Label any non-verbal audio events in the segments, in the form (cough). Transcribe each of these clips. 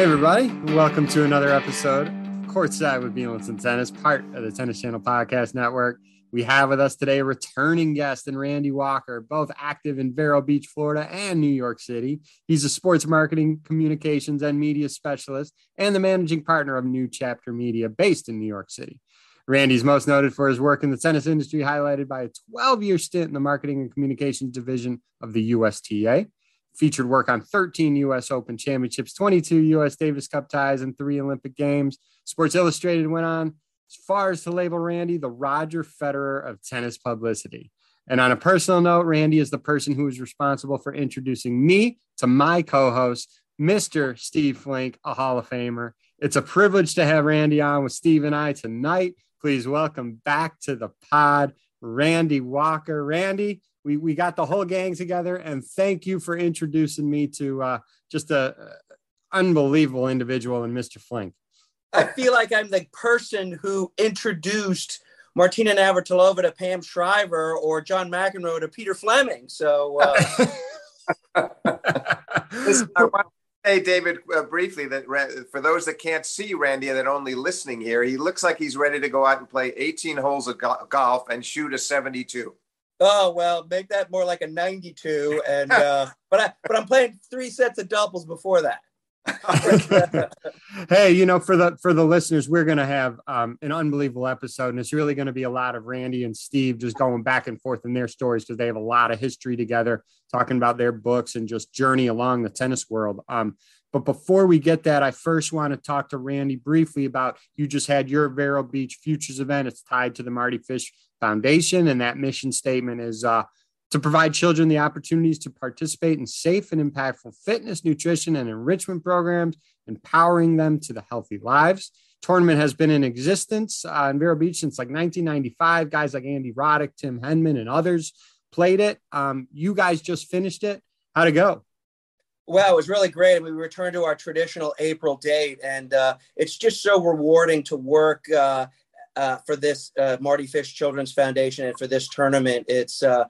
Hey, everybody. Welcome to another episode of Courtside with Beelance and Tennis, part of the Tennis Channel Podcast Network. We have with us today a returning guest and Randy Walker, both active in Vero Beach, Florida and New York City. He's a sports marketing, communications, and media specialist and the managing partner of New Chapter Media based in New York City. Randy's most noted for his work in the tennis industry, highlighted by a 12 year stint in the marketing and communications division of the USTA featured work on 13 U.S. Open championships, 22 U.S. Davis Cup ties, and three Olympic Games. Sports Illustrated went on as far as to label Randy the Roger Federer of tennis publicity. And on a personal note, Randy is the person who is responsible for introducing me to my co host, Mr. Steve Flink, a Hall of Famer. It's a privilege to have Randy on with Steve and I tonight. Please welcome back to the pod, Randy Walker. Randy, we we got the whole gang together and thank you for introducing me to uh, just a, a unbelievable individual in mr flink i feel like i'm the person who introduced martina navratilova to pam shriver or john mcenroe to peter fleming so uh... (laughs) Hey, David, uh, briefly, that for those that can't see Randy and that only listening here, he looks like he's ready to go out and play 18 holes of go- golf and shoot a 72. Oh well, make that more like a 92. And uh, but I but I'm playing three sets of doubles before that. (laughs) hey, you know, for the for the listeners, we're going to have um, an unbelievable episode, and it's really going to be a lot of Randy and Steve just going back and forth in their stories because they have a lot of history together, talking about their books and just journey along the tennis world. Um, but before we get that, I first want to talk to Randy briefly about you just had your Vero Beach Futures event. It's tied to the Mardy Fish Foundation, and that mission statement is uh, to provide children the opportunities to participate in safe and impactful fitness, nutrition, and enrichment programs, empowering them to the healthy lives. Tournament has been in existence uh, in Vero Beach since like 1995. Guys like Andy Roddick, Tim Henman, and others played it. Um, you guys just finished it. How'd it go? Well, it was really great. We returned to our traditional April date, and uh, it's just so rewarding to work uh, uh, for this uh, Mardy Fish Children's Foundation and for this tournament. It's uh,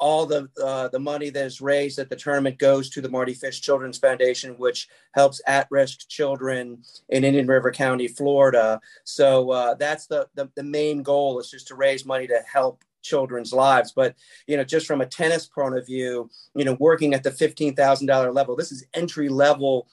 all the uh, the money that is raised at the tournament goes to the Mardy Fish Children's Foundation, which helps at-risk children in Indian River County, Florida. So that's the, the the main goal is just to raise money to help children's lives. But you know, just from a tennis point of view, you know, working at the fifteen thousand dollar level, this is entry level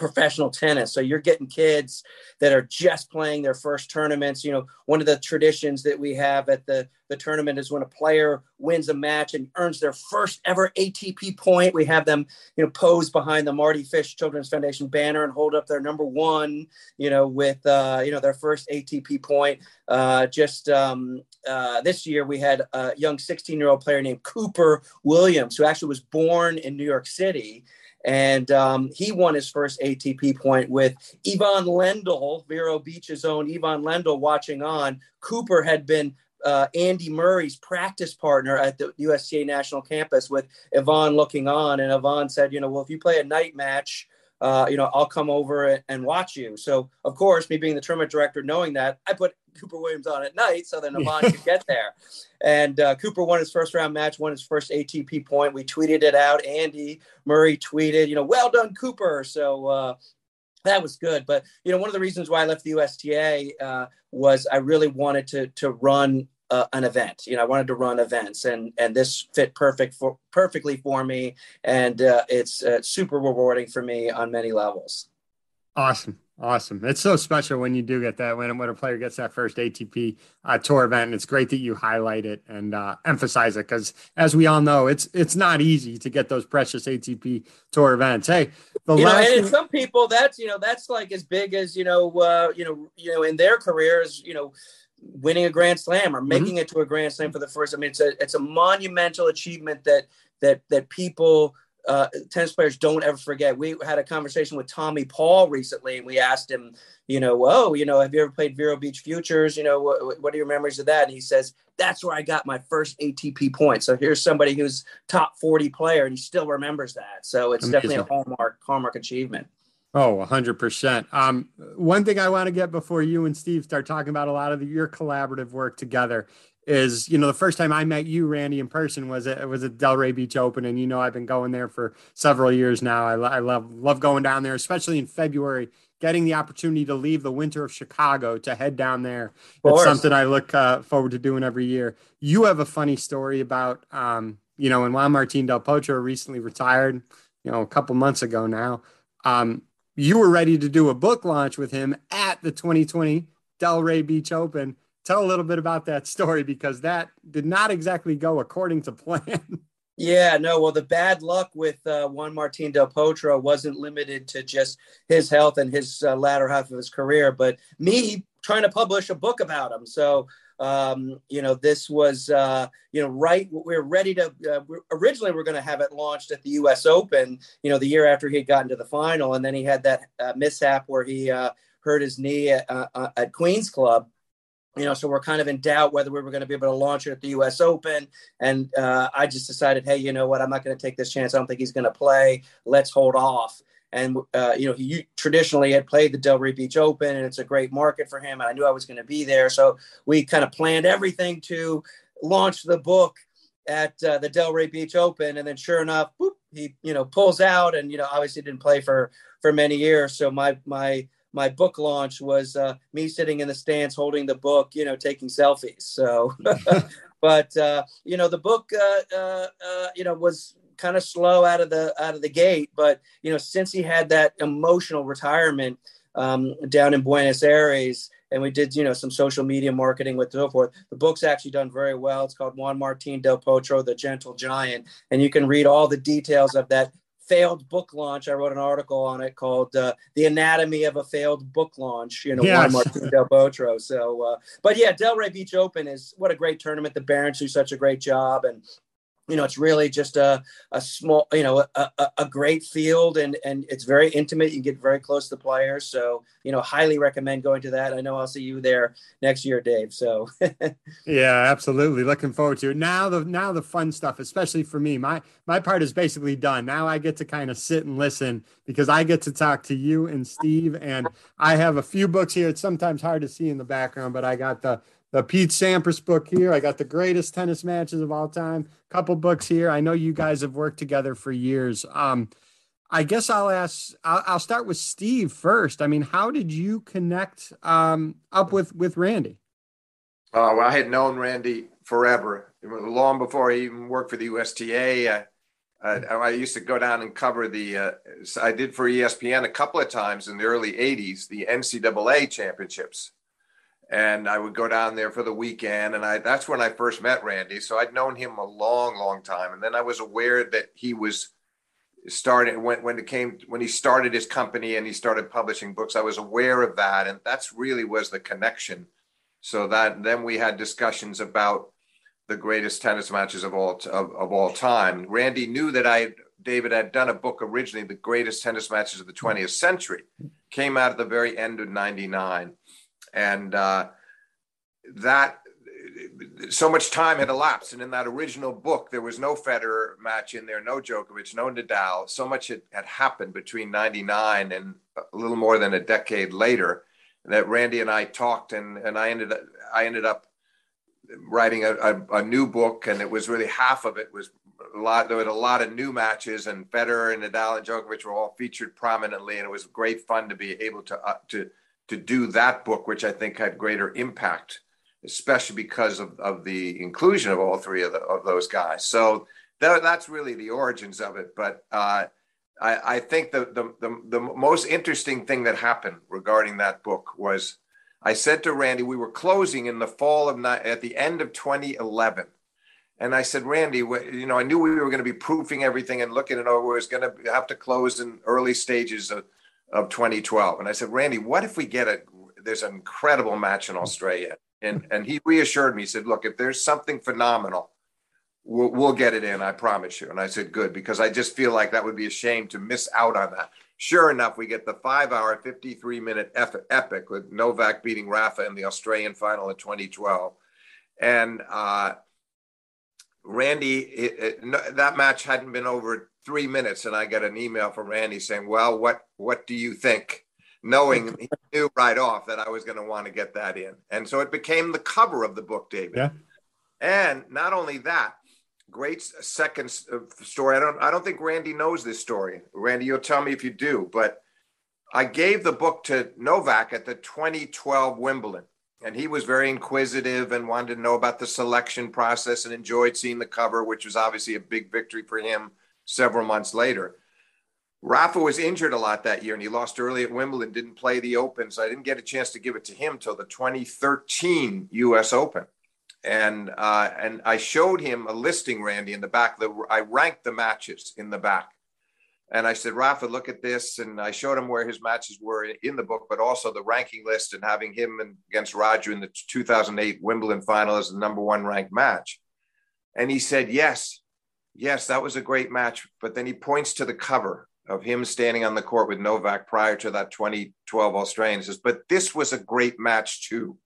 professional tennis. So you're getting kids that are just playing their first tournaments. You know, one of the traditions that we have at the, the tournament is when a player wins a match and earns their first ever ATP point, we have them, you know, pose behind the Mardy Fish Children's Foundation banner and hold up their number one, you know, with, uh, you know, their first ATP point. Uh, just um, uh, this year, we had a young 16 year old player named Cooper Williams, who actually was born in New York City and um, he won his first ATP point with Ivan Lendl, Vero Beach's own Ivan Lendl, watching on. Cooper had been uh, Andy Murray's practice partner at the USTA National Campus with Ivan looking on. And Ivan said, you know, well, if you play a night match, uh, you know, I'll come over and watch you. So, of course, me being the tournament director, knowing that, I put Cooper Williams on at night so that Ivan (laughs) could get there. And uh, Cooper won his first round match, won his first ATP point. We tweeted it out. Andy Murray tweeted, you know, well done, Cooper. So uh, that was good. But you know, one of the reasons why I left the USTA uh, was I really wanted to to run uh, an event. You know, I wanted to run events, and and this fit perfect for perfectly for me, and uh, it's uh, super rewarding for me on many levels. Awesome. Awesome. It's so special when you do get that, when, when a player gets that first ATP uh, tour event. And it's great that you highlight it and uh, emphasize it because, as we all know, it's it's not easy to get those precious ATP tour events. Hey, the you last know, and some people that's you know that's like as big as you know uh, you know you know in their careers you know winning a grand slam or making mm-hmm. it to a grand slam for the first. I mean, it's a it's a monumental achievement that that that people uh, tennis players don't ever forget. We had a conversation with Tommy Paul recently, and we asked him, you know, oh, you know, have you ever played Vero Beach Futures? You know, what, what are your memories of that? And he says, that's where I got my first ATP point. So here's somebody who's top 40 player, and he still remembers that. So it's Amazing. definitely a hallmark hallmark achievement. Oh, 100%. Um, one thing I want to get before you and Steve start talking about a lot of the, your collaborative work together is you know the first time I met you, Randy, in person was it was at Delray Beach Open, and you know I've been going there for several years now. I, I love love going down there, especially in February. Getting the opportunity to leave the winter of Chicago to head down there. It's something I look uh, forward to doing every year. You have a funny story about, um, you know, when Juan Martin Del Potro recently retired, you know, a couple months ago now. Um, you were ready to do a book launch with him at the 2020 Delray Beach Open tell a little bit about that story because that did not exactly go according to plan. Yeah, no. Well, the bad luck with uh, Juan Martin Del Potro wasn't limited to just his health and his uh, latter half of his career, but me trying to publish a book about him. So, um, you know, this was, uh, you know, right. We are ready to. Uh, we're, originally, we are going to have it launched at the U.S. Open. You know, the year after he had gotten to the final, and then he had that uh, mishap where he uh, hurt his knee at, at Queens Club you know, so we're kind of in doubt whether we were going to be able to launch it at the U.S. Open. And uh, I just decided, hey, you know what? I'm not going to take this chance. I don't think he's going to play. Let's hold off. And uh, you know, he traditionally had played the Delray Beach Open, and it's a great market for him. And I knew I was going to be there, so we kind of planned everything to launch the book at uh, the Delray Beach Open. And then, sure enough, boop, he you know pulls out, and you know, obviously didn't play for for many years. So my my my book launch was uh, me sitting in the stands holding the book, you know, taking selfies. So, (laughs) (laughs) but uh, you know, the book, uh, uh, uh, you know, was kind of slow out of the out of the gate. But you know, since he had that emotional retirement um, down in Buenos Aires, and we did you know some social media marketing with so forth. The book's actually done very well. It's called Juan Martin Del Potro, the Gentle Giant, and you can read all the details of that failed book launch. I wrote an article on it called uh, "The Anatomy of a Failed Book Launch." You know, yes. Martin Del Potro. So, uh, but yeah, Delray Beach Open is what a great tournament. The Barons do such a great job, and you know, it's really just a, a small, you know, a, a, a, great field and, and it's very intimate. You get very close to the players. So, you know, highly recommend going to that. I know I'll see you there next year, Dave. So (laughs) yeah, absolutely. Looking forward to it. Now the, now the fun stuff, especially for me, my, my part is basically done. Now I get to kind of sit and listen because I get to talk to you and Steve and I have a few books here. It's sometimes hard to see in the background, but I got the, the Pete Sampras book here. I got the greatest tennis matches of all time. Couple books here. I know you guys have worked together for years. Um, I guess I'll ask. I'll, I'll, start with Steve first. I mean, how did you connect um, up with with Randy? Oh, well, I had known Randy forever, long before he even worked for the USTA. Uh, I used to go down and cover the. Uh, I did for ESPN a couple of times in the early '80s, the NCAA championships and I would go down there for the weekend. And I that's when I first met Randy. So I'd known him a long, long time. And then I was aware that he was starting when when it came when he started his company and he started publishing books. I was aware of that, and that's really was the connection. So that then we had discussions about the greatest tennis matches of all of, of all time. Randy knew that I David had done a book originally, the greatest tennis matches of the 20th century, came out at the very end of '99 and uh, that so much time had elapsed. And in that original book, there was no Federer match in there, no Djokovic, no Nadal. So much had, had happened between 99 and a little more than a decade later that Randy and I talked and, and I ended up, I ended up writing a, a, a, new book and it was really half of it was a lot, there was a lot of new matches and Federer and Nadal and Djokovic were all featured prominently. And it was great fun to be able to, uh, to, to do that book, which I think had greater impact, especially because of, of the inclusion of all three of, the, of those guys. So that, that's really the origins of it. But uh, I, I, think the, the, the, the most interesting thing that happened regarding that book was I said to Randy, we were closing in the fall of at the end of 2011. And I said, Randy, you know, I knew we were going to be proofing everything and looking it over. It was going to have to close in early stages of, of 2012. And I said, Randy, what if we get a there's an incredible match in Australia? And and he reassured me. He said, look, if there's something phenomenal, we'll, we'll get it in. I promise you. And I said, good, because I just feel like that would be a shame to miss out on that. Sure enough, we get the five-hour, 53-minute epic with Novak beating Rafa in the Australian final in 2012, and uh, Randy, it, it, that match hadn't been over three minutes and I got an email from Randy saying, "Well, what what do you think?" Knowing he knew right off that I was going to want to get that in, and so it became the cover of the book, David. Yeah. And not only that, great second uh, story. I don't I don't think Randy knows this story. Randy, you'll tell me if you do, but I gave the book to Novak at the 2012 Wimbledon. And he was very inquisitive and wanted to know about the selection process and enjoyed seeing the cover, which was obviously a big victory for him several months later. Rafa was injured a lot that year and he lost early at Wimbledon, didn't play the Open. So I didn't get a chance to give it to him till the 2013 US Open. And uh, and I showed him a listing, Randy, in the back. The, I ranked the matches in the back. And I said, Rafa, look at this. And I showed him where his matches were in the book, but also the ranking list and having him and against Roger in the 2008 Wimbledon final as the number one ranked match. And he said, Yes, yes, that was a great match. But then he points to the cover of him standing on the court with Novak prior to that 2012 Australian. Says, but this was a great match too.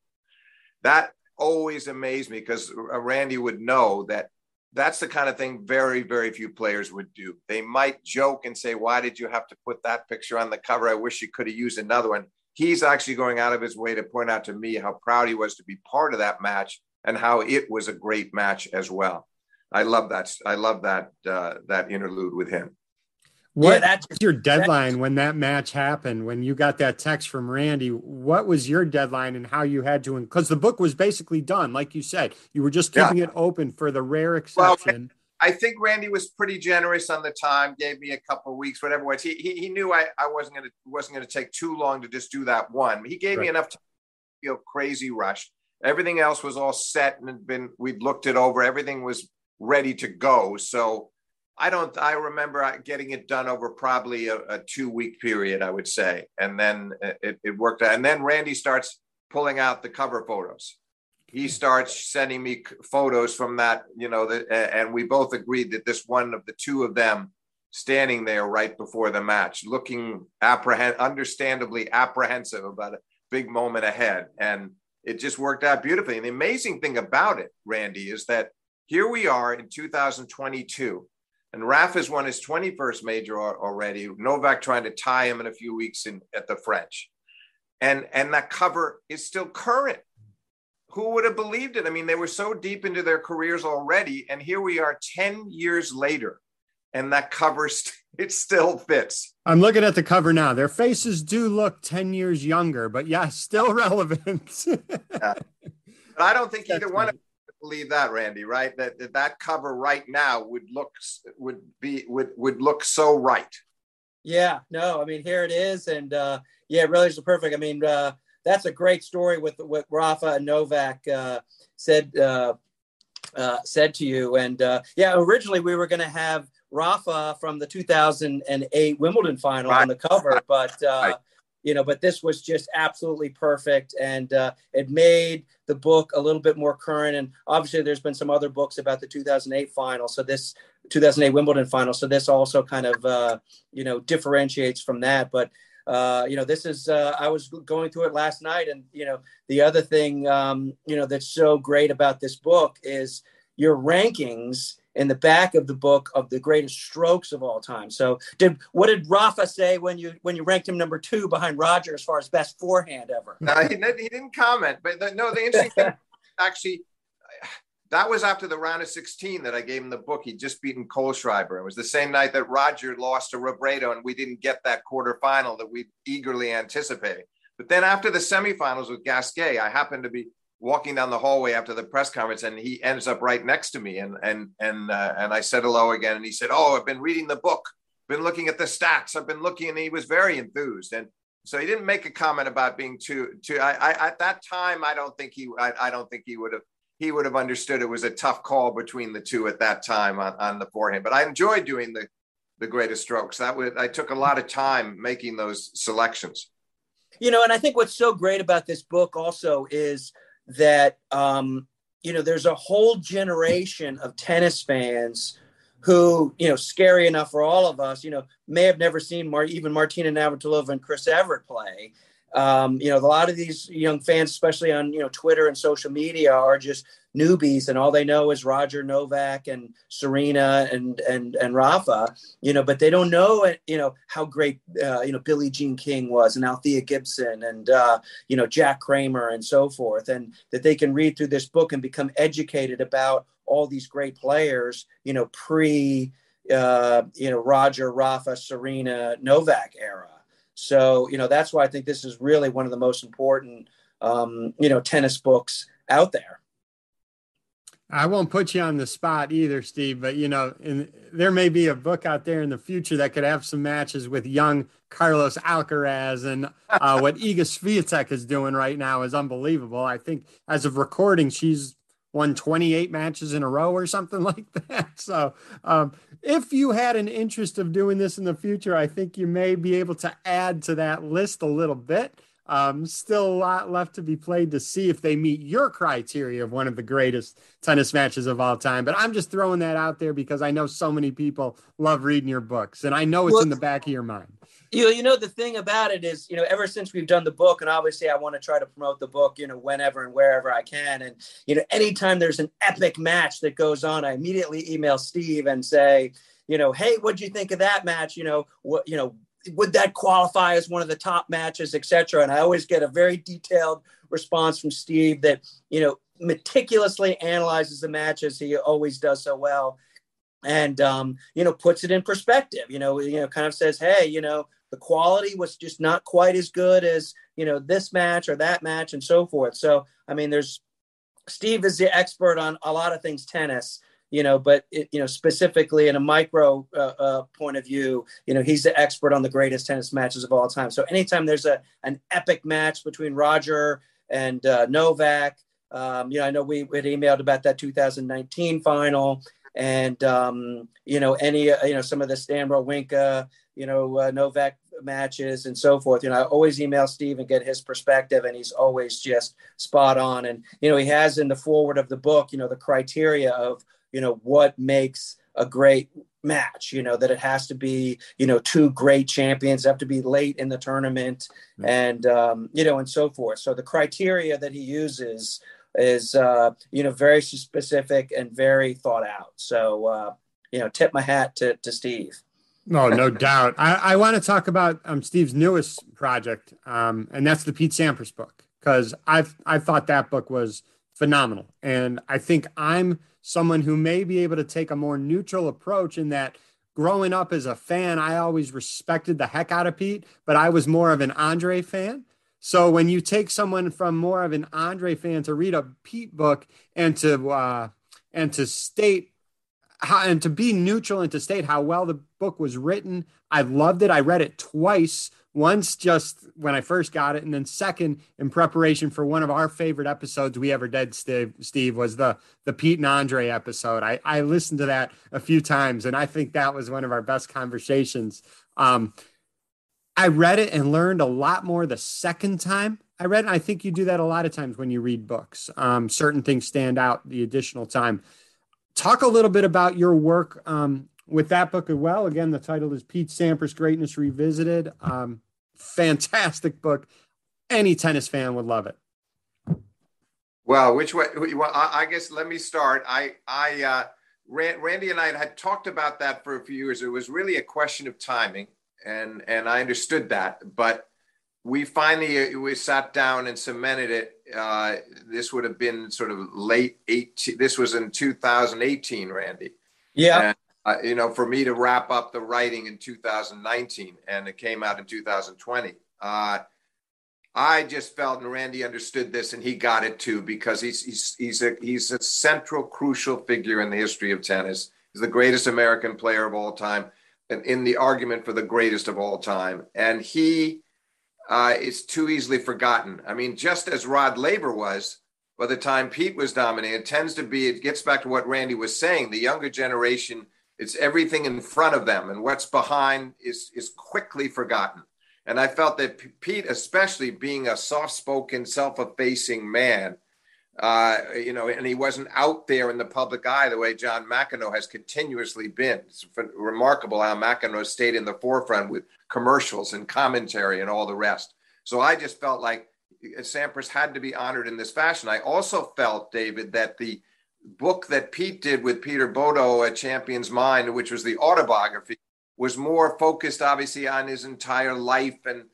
That always amazed me because Randy would know that that's the kind of thing very, very few players would do. They might joke and say, Why did you have to put that picture on the cover? I wish you could have used another one. He's actually going out of his way to point out to me how proud he was to be part of that match and how it was a great match as well. I love that. I love that uh, that interlude with him. What yeah, was your deadline when that match happened? When you got that text from Randy, what was your deadline and how you had to? Because the book was basically done, like you said, you were just keeping yeah. it open for the rare exception. Well, I think Randy was pretty generous on the time, gave me a couple of weeks, whatever it was. He, he, he knew I, I wasn't going to wasn't going to take too long to just do that one. He gave right. me enough to feel crazy rushed. Everything else was all set and had been we'd looked it over. Everything was ready to go. So I don't. I remember uh, getting it done over probably a, a two week period, I would say, and then uh, it, it worked out. And then Randy starts pulling out the cover photos. He starts sending me photos from that, you know, the, and we both agreed that this one of the two of them standing there right before the match, looking apprehend, understandably apprehensive about a big moment ahead, and it just worked out beautifully. And the amazing thing about it, Randy, is that here we are in 2022 and Rafa's won his 21st major already. Novak trying to tie him in a few weeks in, at the French. And, and that cover is still current. Who would have believed it? I mean, they were so deep into their careers already. And here we are 10 years later. And that cover, (laughs) it still fits. I'm looking at the cover now. Their faces do look 10 years younger, but yeah, (laughs) still relevant. yeah. But I don't think either one of believe that, Randy, right? That, that that cover right now would look would be would would look so right. Yeah, no, I mean here it is, and uh, yeah, it really is perfect. I mean, uh, that's a great story with what Rafa and Novak uh, said uh, uh, said to you, and uh, yeah, originally we were going to have Rafa from the 2008 Wimbledon final right. on the cover, but. Uh, right you know but this was just absolutely perfect. And uh, it made the book a little bit more current. And obviously there's been some other books about the 2008 final. So this 2008 wimbledon final. So this also kind of uh, you know differentiates from that. But uh, you know this is uh, i was going through it last night. And you know the other thing um, you know that's so great about this book is your rankings in the back of the book of the greatest strokes of all time. So, did what did Rafa say when you when you ranked him number two behind Roger as far as best forehand ever? No, he, didn't, he didn't comment. But the, no, the interesting thing (laughs) actually. That was after the round of 16 that I gave him the book. He'd just beaten Kohlschreiber. It was the same night that Roger lost to Robredo, and we didn't get that quarterfinal that we eagerly anticipated. But then after the semifinals with Gasquet, I happened to be walking down the hallway after the press conference and he ends up right next to me and and and uh, and I said hello again and he said oh I've been reading the book been looking at the stats I've been looking and he was very enthused and so he didn't make a comment about being too too I, I at that time I don't think he I, I don't think he would have he would have understood it was a tough call between the two at that time on, on the forehand but I enjoyed doing the the greatest strokes. That would I took a lot of time making those selections. You know and I think what's so great about this book also is that um, you know there's a whole generation of tennis fans who you know scary enough for all of us you know may have never seen Mar- even Martina Navratilova and Chris Evert play. Um, you know, a lot of these young fans, especially on you know Twitter and social media, are just newbies, and all they know is Roger Novak and Serena and and and Rafa. You know, but they don't know you know how great uh, you know Billie Jean King was, and Althea Gibson, and uh, you know Jack Kramer, and so forth, and that they can read through this book and become educated about all these great players. You know, pre uh, you know Roger, Rafa, Serena, Novak era so, you know, that's why I think this is really one of the most important, um, you know, tennis books out there. I won't put you on the spot either, Steve, but you know, in, there may be a book out there in the future that could have some matches with young Carlos Alcaraz and uh, (laughs) what Iga Swiatek is doing right now is unbelievable. I think as of recording, she's won 28 matches in a row or something (laughs) like that. So, um, if you had an interest of doing this in the future, I think you may be able to add to that list a little bit. Um, still a lot left to be played to see if they meet your criteria of one of the greatest tennis matches of all time. But I'm just throwing that out there because I know so many people love reading your books, and I know it's well, in the back of your mind you know, you know, the thing about it is, you know, ever since we've done the book, and obviously I want to try to promote the book, you know, whenever and wherever I can. And, you know, anytime there's an epic match that goes on, I immediately email Steve and say, you know, hey, what'd you think of that match? You know, what, you know, would that qualify as one of the top matches, etc. And I always get a very detailed response from Steve that, you know, meticulously analyzes the matches. He always does so well and um, you know puts it in perspective you know you know kind of says hey you know the quality was just not quite as good as you know this match or that match and so forth so i mean there's steve is the expert on a lot of things tennis you know but it, you know specifically in a micro uh, uh, point of view you know he's the expert on the greatest tennis matches of all time so anytime there's a an epic match between roger and uh, novak um, you know i know we had emailed about that 2019 final and um, you know any uh, you know some of the Stan Wawrinka, you know uh, Novak matches and so forth. You know, I always email Steve and get his perspective, and he's always just spot on. And you know, he has in the forward of the book, you know, the criteria of you know what makes a great match you know that it has to be you know two great champions have to be late in the tournament mm-hmm. and um, you know and so forth so the criteria that he uses is uh, you know very specific and very thought out so uh, you know tip my hat to, to steve no, no (laughs) doubt. I, I want to talk about um, Steve's newest project, um, and that's the Pete Sampras book because I've I thought that book was phenomenal, and I think I'm someone who may be able to take a more neutral approach in that. Growing up as a fan, I always respected the heck out of Pete, but I was more of an Andre fan. So when you take someone from more of an Andre fan to read a Pete book and to uh, and to state how, and to be neutral and to state how well the book was written. I loved it. I read it twice. Once just when I first got it, and then second in preparation for one of our favorite episodes we ever did. Steve, Steve was the the Pete and Andre episode. I I listened to that a few times, and I think that was one of our best conversations. Um, I read it and learned a lot more the second time I read. It. I think you do that a lot of times when you read books. Um, certain things stand out the additional time talk a little bit about your work um, with that book as well. Again, the title is Pete Sampras Greatness Revisited. Um, fantastic book. Any tennis fan would love it. Well, which way? Well, I guess let me start. I, I, uh, Randy and I had talked about that for a few years. It was really a question of timing, and and I understood that. But we finally uh, we sat down and cemented it. Uh, this would have been sort of late 18. This was in 2018, Randy. Yeah. And, uh, you know, for me to wrap up the writing in 2019, and it came out in 2020. Uh, I just felt, and Randy understood this, and he got it too, because he's he's he's a he's a central, crucial figure in the history of tennis. He's the greatest American player of all time, and in the argument for the greatest of all time. And he uh, is too easily forgotten. I mean, just as Rod Laver was by the time Pete was dominating, it tends to be, it gets back to what Randy was saying. The younger generation, it's everything in front of them, and what's behind is, is quickly forgotten. And I felt that Pete, especially being a soft spoken, self effacing man, uh, you know, and he wasn't out there in the public eye the way John McEnroe has continuously been. It's remarkable how McEnroe stayed in the forefront with commercials and commentary and all the rest. So I just felt like Sampras had to be honored in this fashion. I also felt, David, that the book that Pete did with Peter Bodo, A Champion's Mind, which was the autobiography, was more focused, obviously, on his entire life and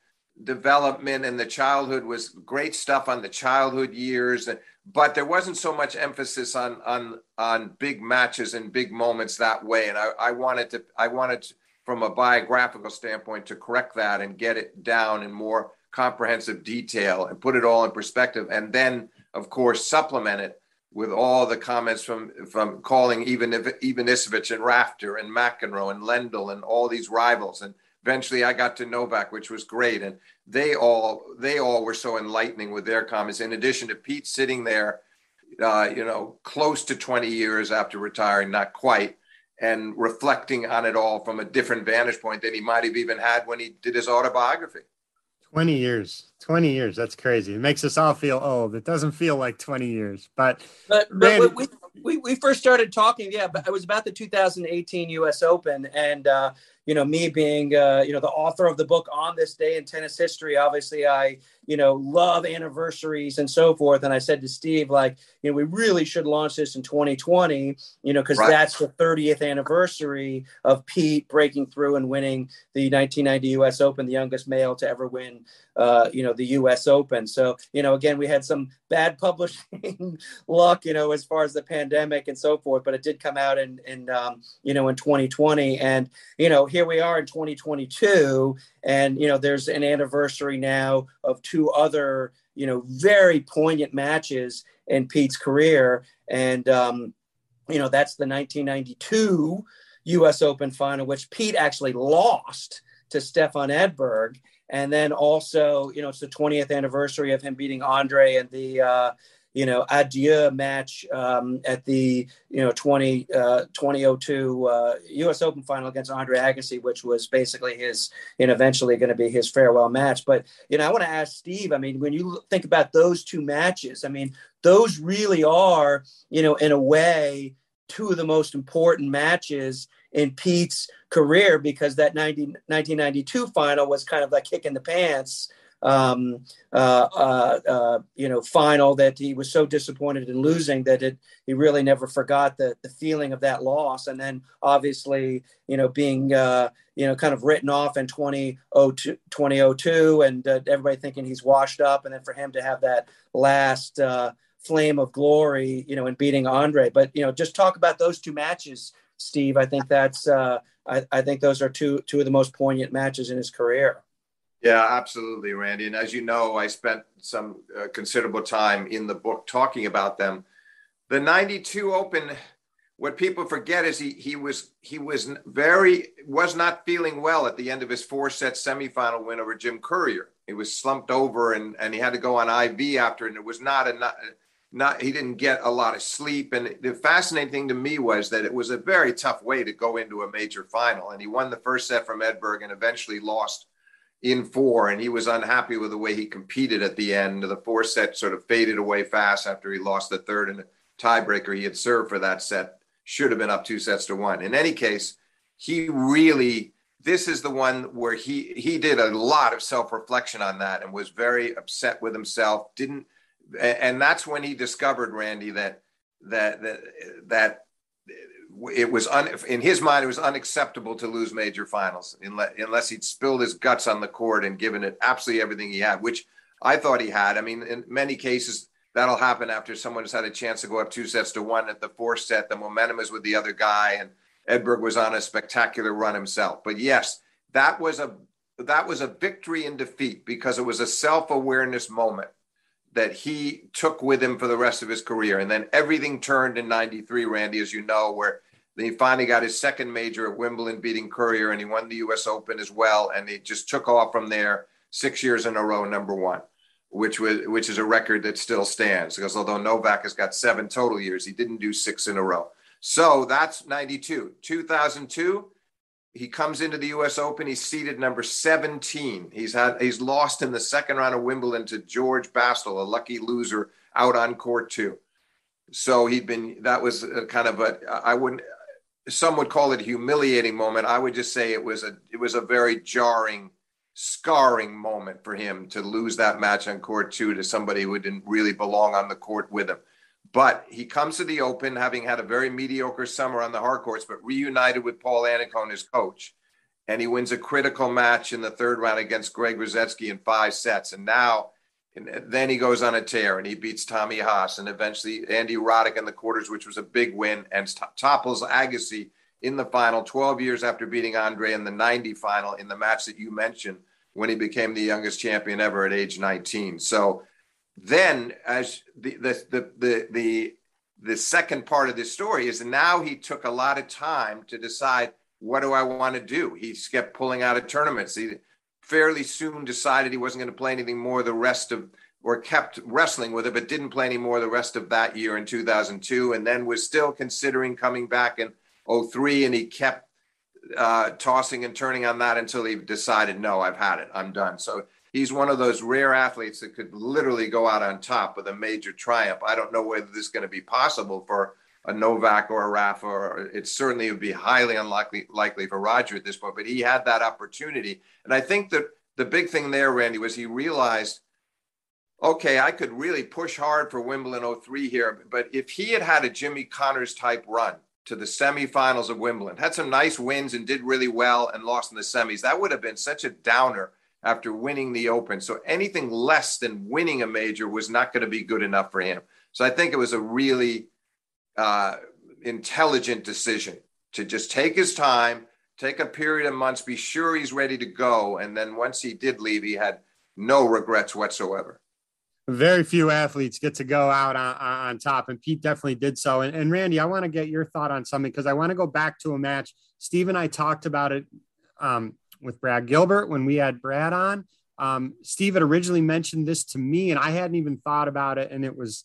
development and the childhood was great stuff on the childhood years. But there wasn't so much emphasis on on on big matches and big moments that way. And i, I wanted to i wanted to, from a biographical standpoint to correct that and get it down in more comprehensive detail and put it all in perspective and then of course supplement it with all the comments from from calling even Ivanisevic and Rafter and McEnroe and Lendl and all these rivals and eventually I got to Novak, which was great. And they all they all were so enlightening with their comments. In addition to Pete sitting there, uh, you know, close to 20 years after retiring, not quite, and reflecting on it all from a different vantage point than he might have even had when he did his autobiography. 20 years 20 years. That's crazy. It makes us all feel old. It doesn't feel like 20 years. But but, but we, we, we first started talking yeah but it was about the 2018 us open. And uh you know, me being, uh, you know, the author of the book on this day in tennis history, obviously I, you know, love anniversaries and so forth. And I said to Steve, like, you know, we really should launch this in 2020, you know, because right. that's the 30th anniversary of Pete breaking through and winning the 1990 U.S. Open, the youngest male to ever win, uh, you know, the U.S. Open. So, you know, again, we had some bad publishing (laughs) luck, you know, as far as the pandemic and so forth, but it did come out in, in um, you know, in 2020. And, you know, here we are in 2022, and, you know, there's an anniversary now of two other, you know, very poignant matches in Pete's career. And, um, you know, that's the 1992 US Open final, which Pete actually lost to Stefan Edberg. And then also, you know, it's the 20th anniversary of him beating Andre in the, uh, you know, adieu match um, at the, you know, 20, uh, 2002 uh, U.S. Open final against Andre Agassi, which was basically his, know, eventually going to be his farewell match. But, you know, I want to ask Steve, I mean, when you think about those two matches, I mean, those really are, you know, in a way, two of the most important matches in Pete's career because that 90, 1992 final was kind of like kicking the pants um, uh, uh, uh, you know, final that he was so disappointed in losing that it, he really never forgot the, the feeling of that loss. And then obviously, you know, being, uh, you know, kind of written off in 2002, 2002 and uh, everybody thinking he's washed up. And then for him to have that last uh, flame of glory, you know, in beating Andre. But, you know, just talk about those two matches, Steve. I think that's, I, I think those are two, two of the most poignant matches in his career. Yeah, absolutely, Randy. And as you know, I spent some uh, considerable time in the book talking about them. The 92 Open, what people forget is he he was he was very was not feeling well at the end of his four set semifinal win over Jim Courier. He was slumped over and and he had to go on IV after, and it was not a not, not he didn't get a lot of sleep. And the fascinating thing to me was that it was a very tough way to go into a major final, and he won the first set from Edberg and eventually lost in four, and he was unhappy with the way he competed at the end. The four set sort of faded away fast after he lost the third and tiebreaker he had served for that set. Should have been up two sets to one. In any case, he really this is the one where he he did a lot of self-reflection on that and was very upset with himself didn't and that's when he discovered randy that that that that it was un, in his mind it was unacceptable to lose major finals unless, unless he'd spilled his guts on the court and given it absolutely everything he had which i thought he had. I mean in many cases that'll happen after someone has had a chance to go up two sets to one at the fourth set. The momentum is with the other guy and edberg was on a spectacular run himself. But yes that was a that was a victory in defeat because it was a self-awareness moment that he took with him for the rest of his career. And then everything turned in 93, Randy, as you know, where he finally got his second major at Wimbledon, beating Courier, and he won the US Open as well. And he just took off from there six years in a row, number one, which was which is a record that still stands. Because although Novak has got seven total years, he didn't do six in a row. So that's 92. 2002, he comes into the US Open. He's seated number 17. He's had he's lost in the second round of Wimbledon to George Bastl, a lucky loser out on court two. So he'd been that was kind of a I wouldn't some would call it a humiliating moment. I would just say it was a it was a very jarring scarring moment for him to lose that match on court two to somebody who didn't really belong on the court with him. But he comes to the Open having had a very mediocre summer on the hard courts, but reunited with Paul Annacone, his coach. And he wins a critical match in the third round against Greg Rusedski in five sets. And now, and then he goes on a tear and he beats Tommy Haas and eventually Andy Roddick in the quarters, which was a big win, and topples Agassi in the final 12 years after beating Andre in the 90 final in the match that you mentioned when he became the youngest champion ever at age 19. So then as the the the the the, the second part of this story is now he took a lot of time to decide what do I want to do. He kept pulling out of tournaments. He fairly soon decided he wasn't going to play anything more the rest of or kept wrestling with it, but didn't play anymore the rest of that year in 2002, and then was still considering coming back in 03, and he kept uh, tossing and turning on that until he decided, no, I've had it, I'm done. So he's one of those rare athletes that could literally go out on top with a major triumph. I don't know whether this is going to be possible for a Novak or a Rafa, or it certainly would be highly unlikely likely for Roger at this point. But he had that opportunity, and I think that the big thing there, Randy, was he realized, okay, I could really push hard for Wimbledon 03 here, but if he had had a Jimmy Connors type run to the semifinals of Wimbledon, had some nice wins and did really well and lost in the semis, that would have been such a downer after winning the Open. So anything less than winning a major was not going to be good enough for him. So I think it was a really uh, intelligent decision to just take his time, take a period of months, be sure he's ready to go. And then once he did leave, he had no regrets whatsoever. Very few athletes get to go out on, on top, and Pete definitely did so. And, and Randy, I want to get your thought on something because I want to go back to a match. Steve and I talked about it um, with Brad Gilbert when we had Brad on. Um, Steve had originally mentioned this to me, and I hadn't even thought about it. And it was,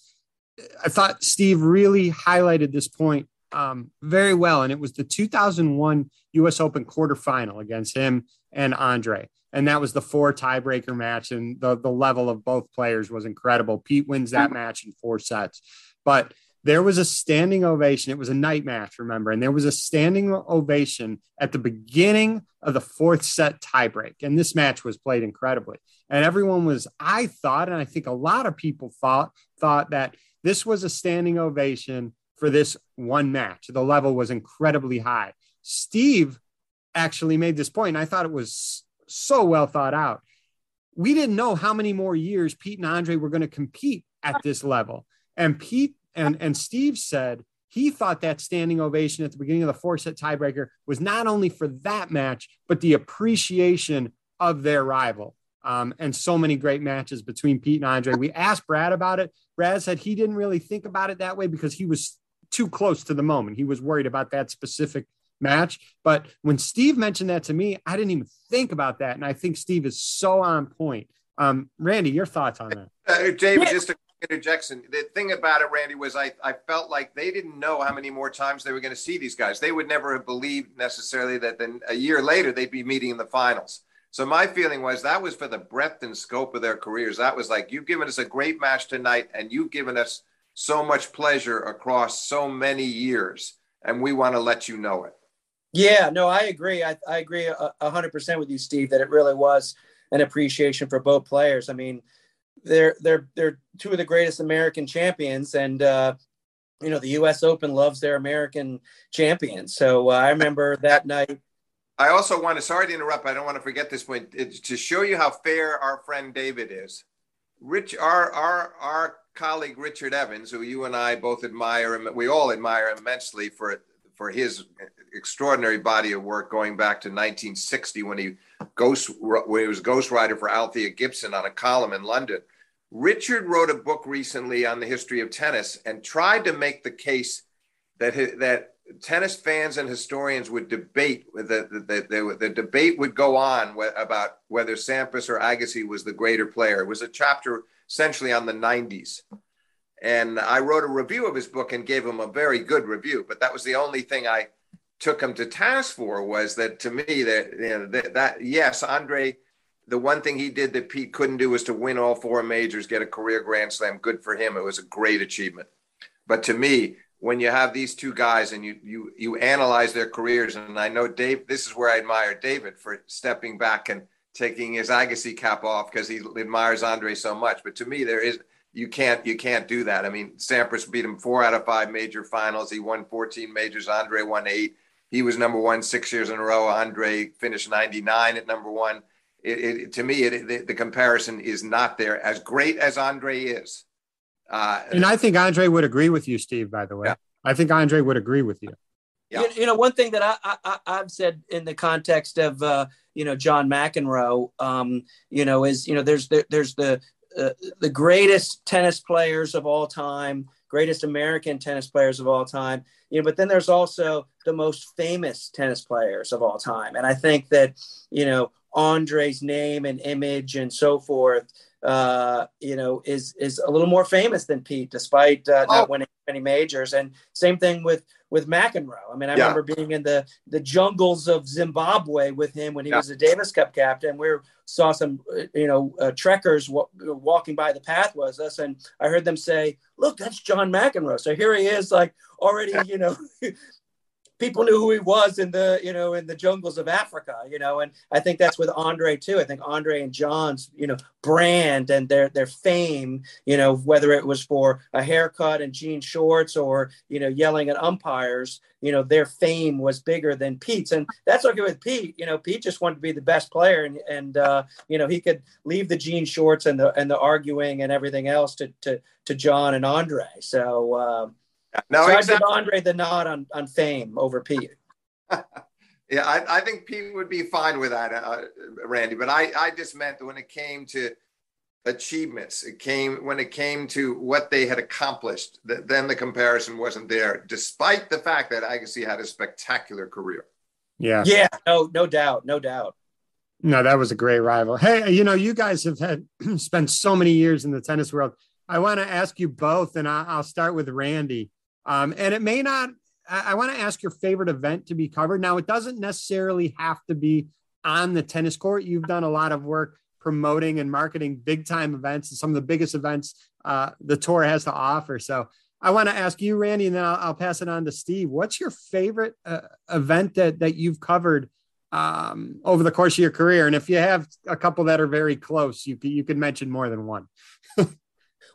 I thought Steve really highlighted this point um, very well. And it was the 2001 US Open quarterfinal against him and Andre. And that was the four tiebreaker match. And the, the level of both players was incredible. Pete wins that match in four sets. But there was a standing ovation. It was a night match, remember, and there was a standing ovation at the beginning of the fourth set tiebreak. And this match was played incredibly. And everyone was, I thought, and I think a lot of people thought, thought that this was a standing ovation for this one match. The level was incredibly high. Steve actually made this point, and I thought it was so well thought out. We didn't know how many more years Pete and Andre were going to compete at this level. And Pete and and Steve said he thought that standing ovation at the beginning of the four set tiebreaker was not only for that match, but the appreciation of their rival. Um, and so many great matches between Pete and Andre. We asked Brad about it. Brad said he didn't really think about it that way because he was too close to the moment. He was worried about that specific match. But when Steve mentioned that to me, I didn't even think about that. And I think Steve is so on point. Um, Randy, your thoughts on that? Uh, David, just a interjection. The thing about it, Randy, was I, I felt like they didn't know how many more times they were going to see these guys. They would never have believed necessarily that then a year later they'd be meeting in the finals. So my feeling was that was for the breadth and scope of their careers. That was like you've given us a great match tonight, and you've given us so much pleasure across so many years, and we want to let you know it. Yeah, no, I agree. I, I agree hundred percent with you, Steve. That it really was an appreciation for both players. I mean, they're they're they're two of the greatest American champions, and uh, you know the U.S. Open loves their American champions. So uh, I remember that night. I also want to sorry to interrupt. I don't want to forget this point it's to show you how fair our friend David is. Rich, our our our colleague Richard Evans, who you and I both admire, and we all admire immensely for for his extraordinary body of work going back to 1960 when he ghost when he was ghostwriter for Althea Gibson on a column in London. Richard wrote a book recently on the history of tennis and tried to make the case that that tennis fans and historians would debate the the, the, the debate would go on about whether Sampras or Agassi was the greater player. It was a chapter essentially on the 90s. And I wrote a review of his book and gave him a very good review, but that was the only thing I took him to task for was that to me that you know that, that yes, Andre the one thing he did that Pete couldn't do was to win all four majors, get a career Grand Slam. Good for him. It was a great achievement. But to me, when you have these two guys and you you you analyze their careers, and I know Dave, this is where I admire David for stepping back and taking his Agassi cap off because he admires Andre so much. But to me, there is you can't you can't do that. I mean, Sampras beat him four out of five major finals. He won 14 majors. Andre won eight. He was number one six years in a row. Andre finished 99 at number one. It, it to me, it, the, the, comparison is not there. As great as Andre is, uh, and I think Andre would agree with you, Steve. By the way, yeah. I think Andre would agree with you. Yeah. You, you know, one thing that I, I have said in the context of uh, you know John McEnroe, um, you know, is you know there's the, there's the uh, the greatest tennis players of all time, greatest American tennis players of all time. You know, but then there's also the most famous tennis players of all time, and I think that you know Andre's name and image and so forth, uh, you know, is is a little more famous than Pete, despite uh, not oh. winning any majors. And same thing with with McEnroe. I mean, I yeah. remember being in the the jungles of Zimbabwe with him when he yeah. was a Davis Cup captain. We saw some, uh, you know, uh, trekkers w- walking by the path was us, and I heard them say, "Look, that's John McEnroe." So here he is, like already, you know, (laughs) people knew who he was in the you know in the jungles of Africa, you know, and I think that's with Andre too. I think Andre and John's you know brand and their their fame, you know, whether it was for a haircut and jean shorts or you know yelling at umpires, you know, their fame was bigger than Pete's, and that's okay with Pete. You know, Pete just wanted to be the best player, and and uh, you know he could leave the jean shorts and the and the arguing and everything else to to to John and Andre. So. Uh, no, so exactly. I give Andre the nod on, on fame over Pete. (laughs) yeah, I, I, think Pete would be fine with that, uh, Randy. But I, I just meant that when it came to achievements, it came when it came to what they had accomplished. That then the comparison wasn't there, despite the fact that Agassi had a spectacular career. Yeah, yeah, no, no doubt, no doubt. No, that was a great rival. Hey, you know, you guys have had (clears throat) spent so many years in the tennis world. I want to ask you both, and I'll start with Randy. Um, and it may not, I, I want to ask your favorite event to be covered. Now, it doesn't necessarily have to be on the tennis court. You've done a lot of work promoting and marketing big time events and some of the biggest events uh, the tour has to offer. So I want to ask you, Randy, and then I'll, I'll, pass it on to Steve. What's your favorite uh, event that, that you've covered um, over the course of your career? And if you have a couple that are very close, you, you can mention more than one. (laughs)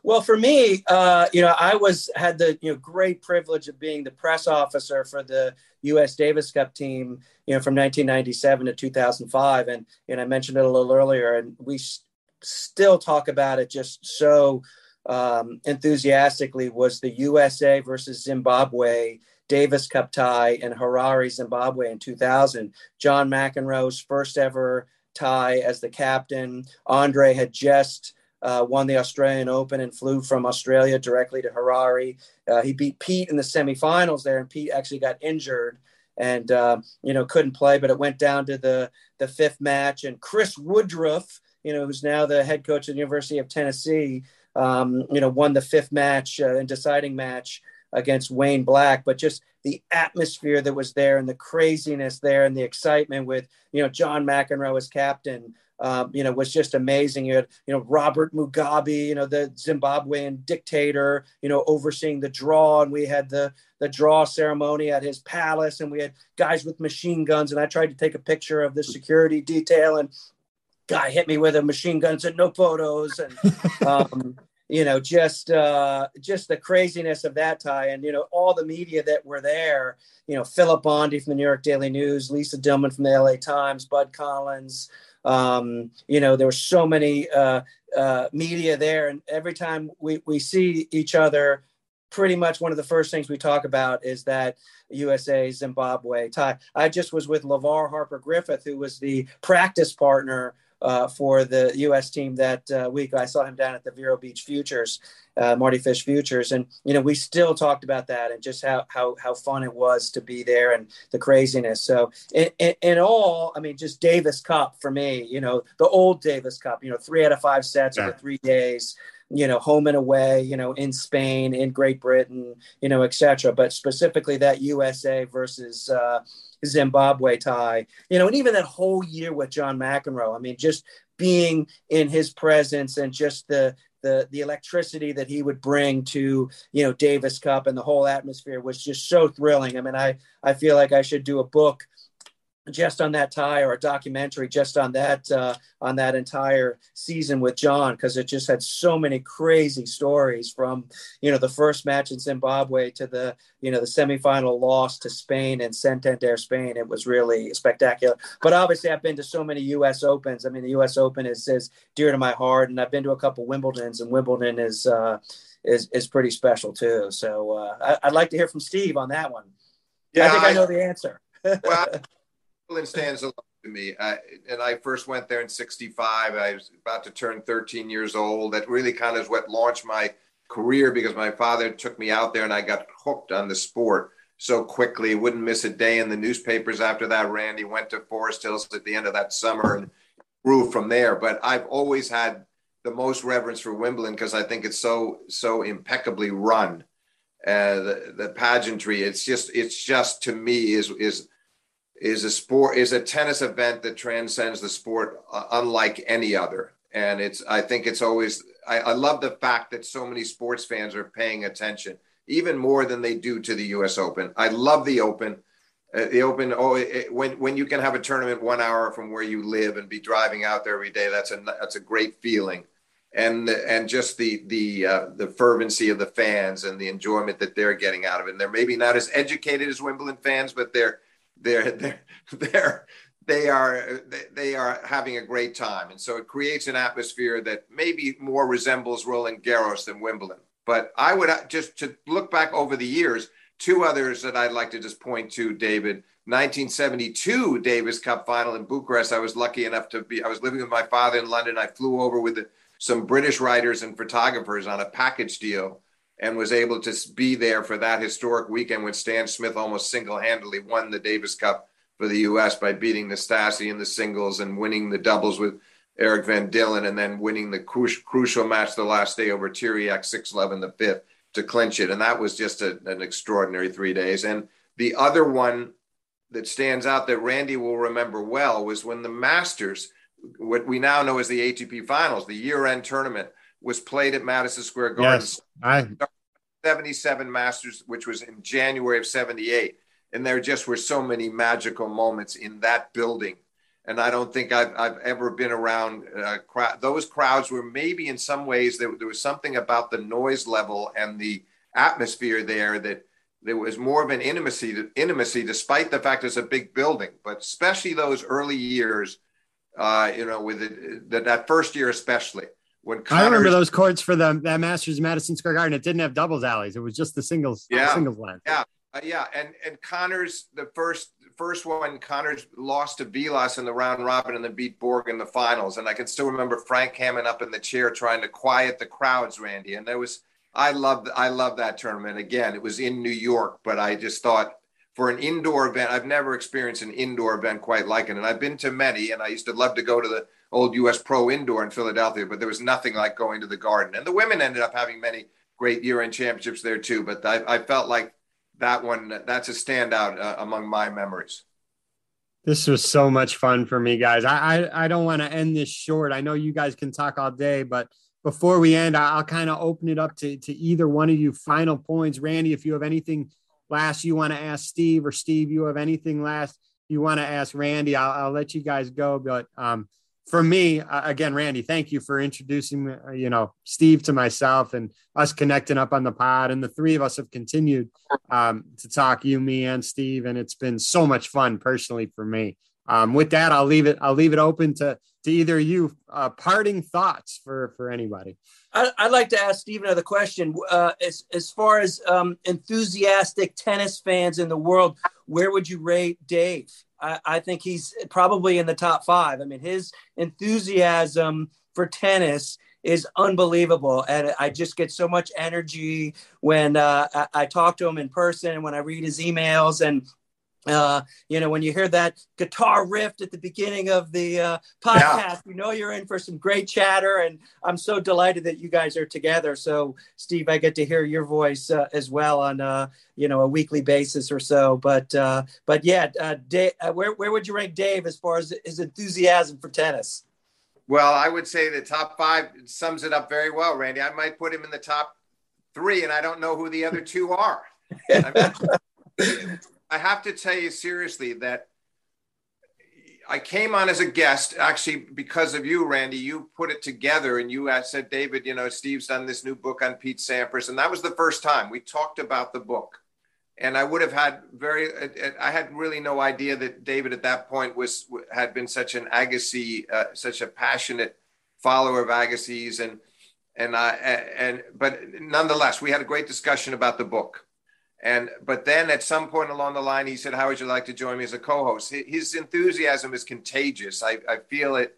Well, for me, uh, you know, I was had the you know great privilege of being the press officer for the U.S. Davis Cup team, you know, from 1997 to 2005, and and I mentioned it a little earlier, and we s- still talk about it just so um, enthusiastically. Was the USA versus Zimbabwe Davis Cup tie in Harare, Zimbabwe in 2000? John McEnroe's first ever tie as the captain. Andre had just uh, won the Australian Open and flew from Australia directly to Harare. Uh, he beat Pete in the semifinals there, and Pete actually got injured and uh, you know couldn't play. But it went down to the the fifth match, and Chris Woodruff, you know, who's now the head coach at the University of Tennessee, um, you know, won the fifth match uh, and deciding match against Wayne Black. But just the atmosphere that was there and the craziness there and the excitement with you know John McEnroe as captain um, you know, was just amazing. You had, you know, Robert Mugabe, you know, the Zimbabwean dictator, you know, overseeing the draw, and we had the the draw ceremony at his palace, and we had guys with machine guns, and I tried to take a picture of the security detail, and guy hit me with a machine gun, said no photos, and (laughs) um, you know, just uh, just the craziness of that tie, and you know, all the media that were there. You know, Filip Bondy from the New York Daily News, Lisa Dillman from the L.A. Times, Bud Collins. Um, you know, there were so many uh, uh, media there, and every time we, we see each other, pretty much one of the first things we talk about is that USA Zimbabwe tie. I just was with LeVar Harper Griffith, who was the practice partner uh, for the U.S. team that uh, week. I saw him down at the Vero Beach Futures, uh, Mardy Fish Futures, and you know we still talked about that and just how how how fun it was to be there and the craziness. So in, in, in all, I mean, just Davis Cup for me, you know, the old Davis Cup, you know, three out of five sets yeah. over three days you know, home and away, you know, in Spain, in Great Britain, you know, etc. But specifically that USA versus uh, Zimbabwe tie, you know, and even that whole year with John McEnroe. I mean, just being in his presence and just the the the electricity that he would bring to you know Davis Cup and the whole atmosphere was just so thrilling. I mean, I I feel like I should do a book just on that tie or a documentary just on that uh, on that entire season with John because it just had so many crazy stories from you know the first match in Zimbabwe to the you know the semifinal loss to Spain and Santander Spain. It was really spectacular. But obviously I've been to so many US Opens. I mean the US Open is, is dear to my heart and I've been to a couple Wimbledons and Wimbledon is uh, is is pretty special too. So uh, I, would like to hear from Steve on that one. Yeah I think I, I know the answer. Well Wimbledon stands alone to me. I, and I first went there in 65. I was about to turn 13 years old. That really kind of is what launched my career because my father took me out there and I got hooked on the sport so quickly. Wouldn't miss a day in the newspapers after that. Randy went to Forest Hills at the end of that summer and grew from there. But I've always had the most reverence for Wimbledon because I think it's so so impeccably run. Uh, the, the pageantry, it's just it's just to me is is is a sport is a tennis event that transcends the sport uh, unlike any other. And it's i think it's always I, I, love the fact that so many sports fans are paying attention even more than they do to the us open. I love the open. Uh, the open oh it, when when you can have a tournament one hour from where you live and be driving out there every day that's a that's a great feeling. And and just the the uh, the fervency of the fans and the enjoyment that they're getting out of it. And they're maybe not as educated as wimbledon fans but they're they're they're (laughs) they're they are they are having a great time. And so it creates an atmosphere that maybe more resembles Roland Garros than Wimbledon. But I would uh, just to look back over the years two others that I'd like to just point to David. 1972 Davis Cup final in Bucharest. I was lucky enough to be I was living with my father in London. I flew over with some British writers and photographers on a package deal and was able to be there for that historic weekend when Stan Smith almost single-handedly won the Davis Cup for the U.S. by beating Nastase in the singles and winning the doubles with Erik van Dillen, and then winning the cru- crucial match the last day over Tiriac 6-11 the fifth to clinch it. And that was just a, an extraordinary three days. And the other one that stands out that Randy will remember well was when the Masters, what we now know as the ATP Finals, the year-end tournament – was played at Madison Square Garden. Yes, I 77 Masters, which was in January of 78. And there just were so many magical moments in that building. And I don't think I've, I've ever been around uh, crowd. Those crowds were maybe in some ways there, there was something about the noise level and the atmosphere there that there was more of an intimacy intimacy despite the fact it's a big building but especially those early years uh, you know with it, that, that first year especially when Connors, I remember those courts for the that Masters of Madison Square Garden. It didn't have doubles alleys. It was just the singles. Yeah, singles line. Yeah, uh, yeah, and and Connors the first first one Connors lost to Vilas in the round robin and then beat Borg in the finals. And I can still remember Frank Hammond up in the chair trying to quiet the crowds, Randy. And there was I loved I loved that tournament. Again, it was in New York, but I just thought for an indoor event, I've never experienced an indoor event quite like it. And I've been to many, and I used to love to go to the old US Pro Indoor in Philadelphia, but there was nothing like going to the Garden. And the women ended up having many great year-end championships there too. But I, I felt like that one that's a standout uh, among my memories. This was so much fun for me, guys. I I, I don't want to end this short. I know you guys can talk all day, but before we end, I'll kind of open it up to, to either one of you. Final points, Randy. If you have anything last you want to ask Steve, or Steve, you have anything last you want to ask Randy, I'll, I'll let you guys go. But um, for me, again, Randy, thank you for introducing, uh, you know, Steve to myself and us connecting up on the pod. And the three of us have continued um, to talk, you, me, and Steve, and it's been so much fun personally for me. Um, with that, I'll leave it. I'll leave it open to to either you. Uh, parting thoughts for for anybody. I, would like to ask Steve another question. Uh, as as far as um, enthusiastic tennis fans in the world, where would you rate Dave? I, I think he's probably in the top five. I mean, his enthusiasm for tennis is unbelievable. And I just get so much energy when uh, I, I, talk to him in person, and when I read his emails, and uh, you know, when you hear that guitar riff at the beginning of the uh, podcast, yeah. you know you're in for some great chatter. And I'm so delighted that you guys are together. So, Steve, I get to hear your voice uh, as well on, uh, you know, a weekly basis or so. But, uh, but yeah, uh, Dave, uh, where where would you rank Dave as far as his enthusiasm for tennis? Well, I would say the top five sums it up very well, Randy. I might put him in the top three, and I don't know who the other two are. (laughs) I mean, I have to tell you seriously that I came on as a guest actually because of you, Randy. You put it together and you said, David, you know, Steve's done this new book on Pete Sampras. And that was the first time we talked about the book. And I would have had very, I had really no idea that David at that point was, had been such an Agassi, uh, such a passionate follower of Agassi's. And, and I, and, but nonetheless, we had a great discussion about the book and but then at some point along the line, he said, "How would you like to join me as a co-host?" His enthusiasm is contagious. I, I feel it.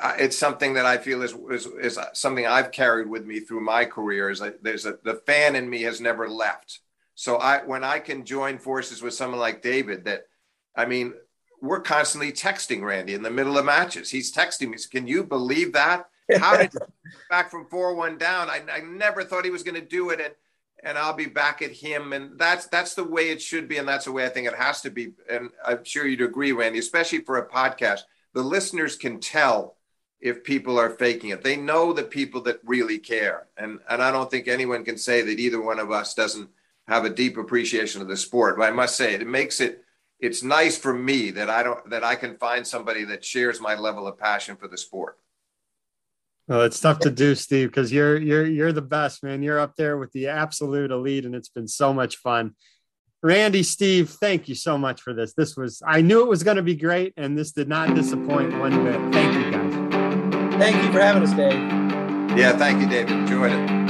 Uh, it's something that I feel is, is, is something I've carried with me through my career. Is like there's a the fan in me has never left. So I when I can join forces with someone like David, that I mean, we're constantly texting Randy in the middle of matches. He's texting me. Can you believe that? How did (laughs) back from four one down? I, I never thought he was going to do it, and and I'll be back at him. And that's that's the way it should be, and that's the way I think it has to be. And I'm sure you'd agree, Randy, especially for a podcast. The listeners can tell if people are faking it. They know the people that really care. And and I don't think anyone can say that either one of us doesn't have a deep appreciation of the sport. But I must say it makes it it's nice for me that I don't that I can find somebody that shares my level of passion for the sport. Well, it's tough to do, Steve, because you're you're you're the best, man. You're up there with the absolute elite, and it's been so much fun. Randy, Steve, thank you so much for this. This was I knew it was going to be great, and this did not disappoint one bit. Thank you, guys. Thank you for having us, Dave. Yeah, thank you, David. Enjoyed it.